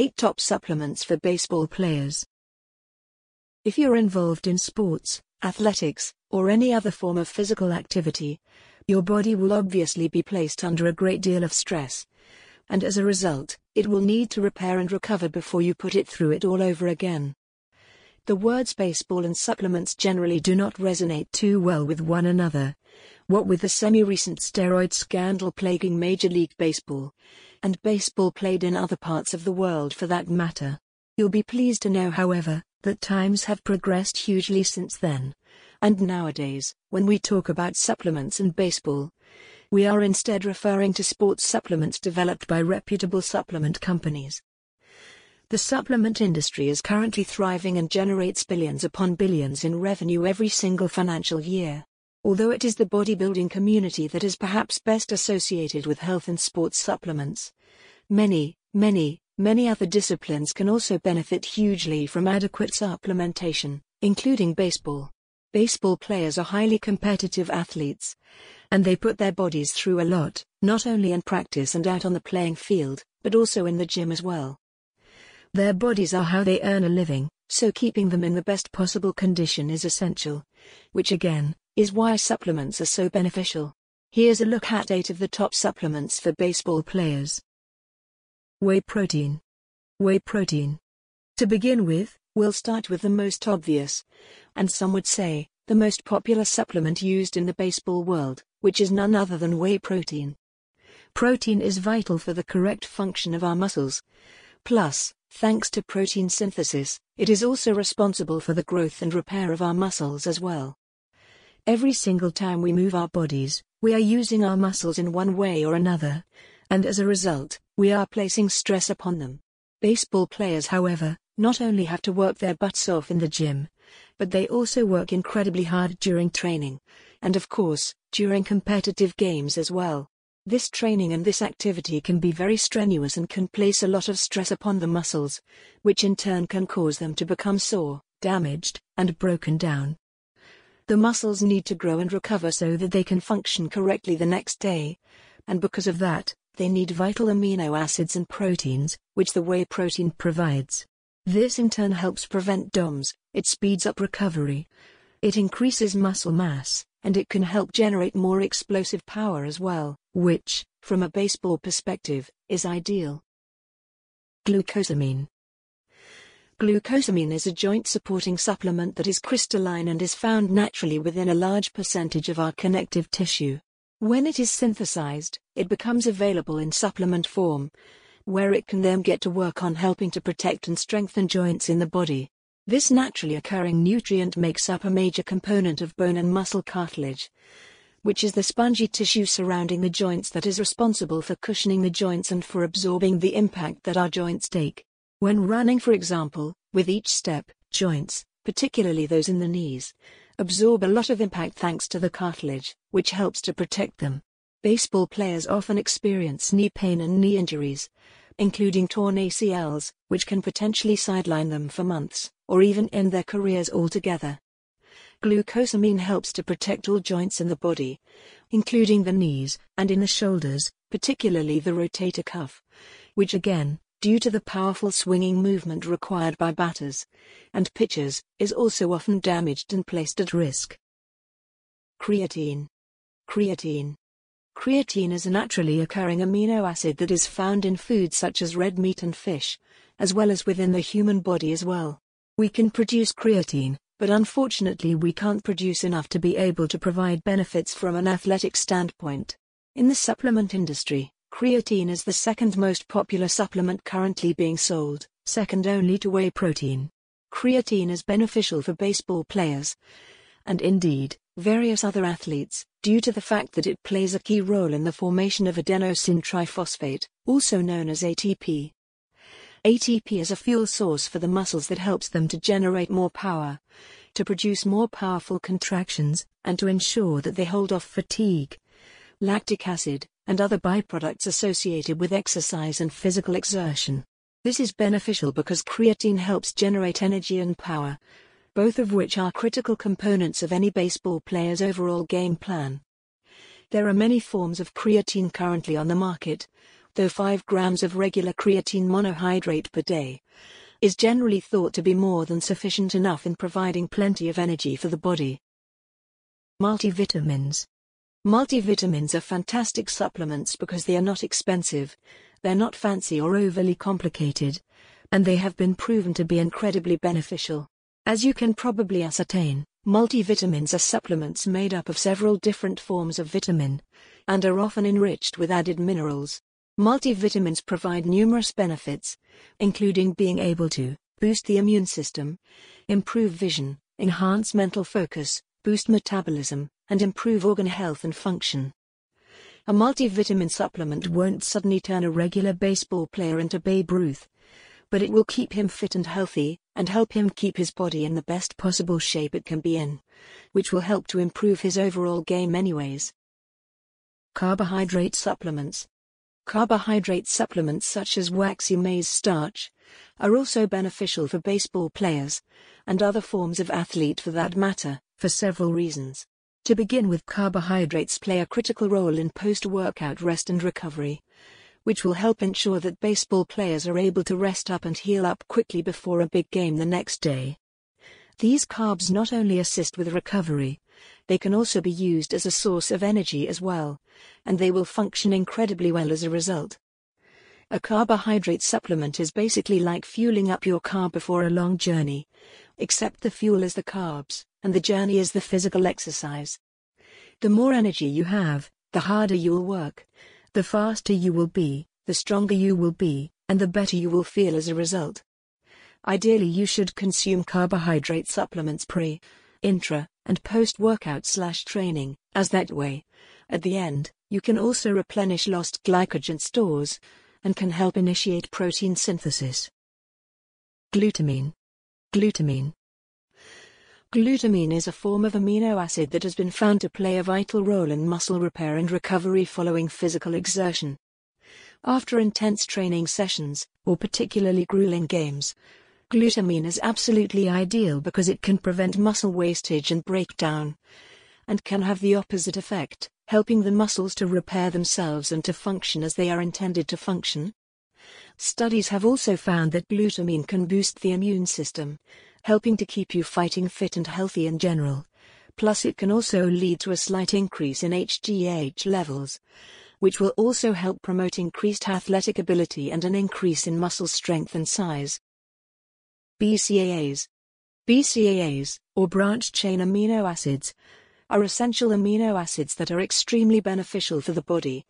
8 Top Supplements for Baseball Players. If you're involved in sports, athletics, or any other form of physical activity, your body will obviously be placed under a great deal of stress. And as a result, it will need to repair and recover before you put it through it all over again. The words baseball and supplements generally do not resonate too well with one another. What with the semi recent steroid scandal plaguing Major League Baseball, and baseball played in other parts of the world for that matter. You'll be pleased to know, however, that times have progressed hugely since then. And nowadays, when we talk about supplements and baseball, we are instead referring to sports supplements developed by reputable supplement companies. The supplement industry is currently thriving and generates billions upon billions in revenue every single financial year. Although it is the bodybuilding community that is perhaps best associated with health and sports supplements, many, many, many other disciplines can also benefit hugely from adequate supplementation, including baseball. Baseball players are highly competitive athletes, and they put their bodies through a lot, not only in practice and out on the playing field, but also in the gym as well. Their bodies are how they earn a living, so keeping them in the best possible condition is essential, which again, is why supplements are so beneficial. Here's a look at 8 of the top supplements for baseball players. Whey protein. Whey protein. To begin with, we'll start with the most obvious, and some would say, the most popular supplement used in the baseball world, which is none other than whey protein. Protein is vital for the correct function of our muscles. Plus, thanks to protein synthesis, it is also responsible for the growth and repair of our muscles as well. Every single time we move our bodies, we are using our muscles in one way or another, and as a result, we are placing stress upon them. Baseball players, however, not only have to work their butts off in the gym, but they also work incredibly hard during training, and of course, during competitive games as well. This training and this activity can be very strenuous and can place a lot of stress upon the muscles, which in turn can cause them to become sore, damaged, and broken down. The muscles need to grow and recover so that they can function correctly the next day. And because of that, they need vital amino acids and proteins, which the whey protein provides. This in turn helps prevent DOMS, it speeds up recovery. It increases muscle mass, and it can help generate more explosive power as well, which, from a baseball perspective, is ideal. Glucosamine Glucosamine is a joint supporting supplement that is crystalline and is found naturally within a large percentage of our connective tissue. When it is synthesized, it becomes available in supplement form, where it can then get to work on helping to protect and strengthen joints in the body. This naturally occurring nutrient makes up a major component of bone and muscle cartilage, which is the spongy tissue surrounding the joints that is responsible for cushioning the joints and for absorbing the impact that our joints take. When running for example, with each step, joints, particularly those in the knees, absorb a lot of impact thanks to the cartilage, which helps to protect them. Baseball players often experience knee pain and knee injuries, including torn ACLs, which can potentially sideline them for months, or even end their careers altogether. Glucosamine helps to protect all joints in the body, including the knees and in the shoulders, particularly the rotator cuff, which again, due to the powerful swinging movement required by batters and pitchers, is also often damaged and placed at risk. Creatine. Creatine. Creatine is a naturally occurring amino acid that is found in foods such as red meat and fish, as well as within the human body as well. We can produce creatine, but unfortunately we can't produce enough to be able to provide benefits from an athletic standpoint. In the supplement industry, Creatine is the second most popular supplement currently being sold, second only to whey protein. Creatine is beneficial for baseball players, and indeed, various other athletes, due to the fact that it plays a key role in the formation of adenosine triphosphate, also known as ATP. ATP is a fuel source for the muscles that helps them to generate more power, to produce more powerful contractions, and to ensure that they hold off fatigue. Lactic acid, and other byproducts associated with exercise and physical exertion. This is beneficial because creatine helps generate energy and power, both of which are critical components of any baseball player's overall game plan. There are many forms of creatine currently on the market, though 5 grams of regular creatine monohydrate per day is generally thought to be more than sufficient enough in providing plenty of energy for the body. Multivitamins Multivitamins are fantastic supplements because they are not expensive, they're not fancy or overly complicated, and they have been proven to be incredibly beneficial. As you can probably ascertain, multivitamins are supplements made up of several different forms of vitamin, and are often enriched with added minerals. Multivitamins provide numerous benefits, including being able to boost the immune system, improve vision, enhance mental focus, boost metabolism, and improve organ health and function. A multivitamin supplement won't suddenly turn a regular baseball player into Babe Ruth, but it will keep him fit and healthy, and help him keep his body in the best possible shape it can be in, which will help to improve his overall game anyways. Carbohydrate supplements Carbohydrate supplements such as waxy maize starch are also beneficial for baseball players, and other forms of athlete for that matter, for several reasons. To begin with carbohydrates play a critical role in post-workout rest and recovery, which will help ensure that baseball players are able to rest up and heal up quickly before a big game the next day. These carbs not only assist with recovery, they can also be used as a source of energy as well, and they will function incredibly well as a result. A carbohydrate supplement is basically like fueling up your car before a long journey, except the fuel is the carbs, and the journey is the physical exercise. The more energy you have, the harder you will work, the faster you will be, the stronger you will be, and the better you will feel as a result. Ideally, you should consume carbohydrate supplements pre, intra, and post-workout slash training, as that way, at the end, you can also replenish lost glycogen stores, and can help initiate protein synthesis. Glutamine. Glutamine. Glutamine is a form of amino acid that has been found to play a vital role in muscle repair and recovery following physical exertion. After intense training sessions, or particularly grueling games, Glutamine is absolutely ideal because it can prevent muscle wastage and breakdown, and can have the opposite effect, helping the muscles to repair themselves and to function as they are intended to function. Studies have also found that glutamine can boost the immune system, helping to keep you fighting fit and healthy in general. Plus, it can also lead to a slight increase in HGH levels, which will also help promote increased athletic ability and an increase in muscle strength and size. BCAAs. BCAAs, or branched-chain amino acids, are essential amino acids that are extremely beneficial for the body,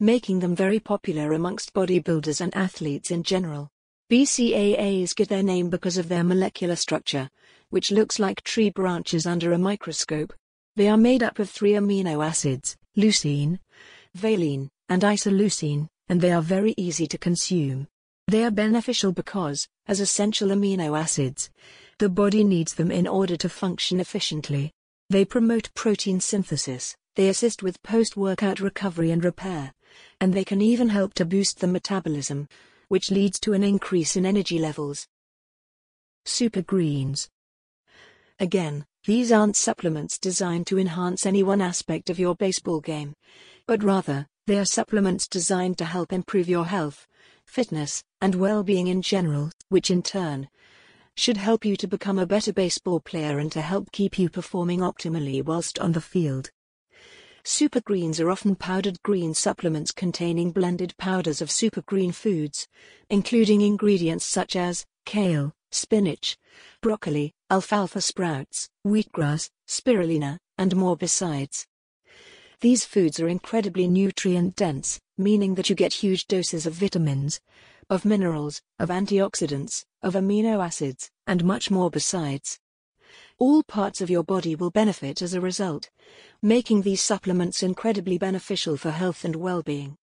making them very popular amongst bodybuilders and athletes in general. BCAAs get their name because of their molecular structure, which looks like tree branches under a microscope. They are made up of three amino acids, leucine, valine, and isoleucine, and they are very easy to consume. They are beneficial because, as essential amino acids, the body needs them in order to function efficiently. They promote protein synthesis, they assist with post-workout recovery and repair, and they can even help to boost the metabolism, which leads to an increase in energy levels. Super Greens Again, these aren't supplements designed to enhance any one aspect of your baseball game, but rather, they are supplements designed to help improve your health, fitness, and well-being in general, which in turn should help you to become a better baseball player and to help keep you performing optimally whilst on the field. Super greens are often powdered green supplements containing blended powders of super green foods, including ingredients such as kale, spinach, broccoli, alfalfa sprouts, wheatgrass, spirulina, and more besides. These foods are incredibly nutrient dense, meaning that you get huge doses of vitamins, of minerals, of antioxidants, of amino acids, and much more besides. All parts of your body will benefit as a result, making these supplements incredibly beneficial for health and well-being.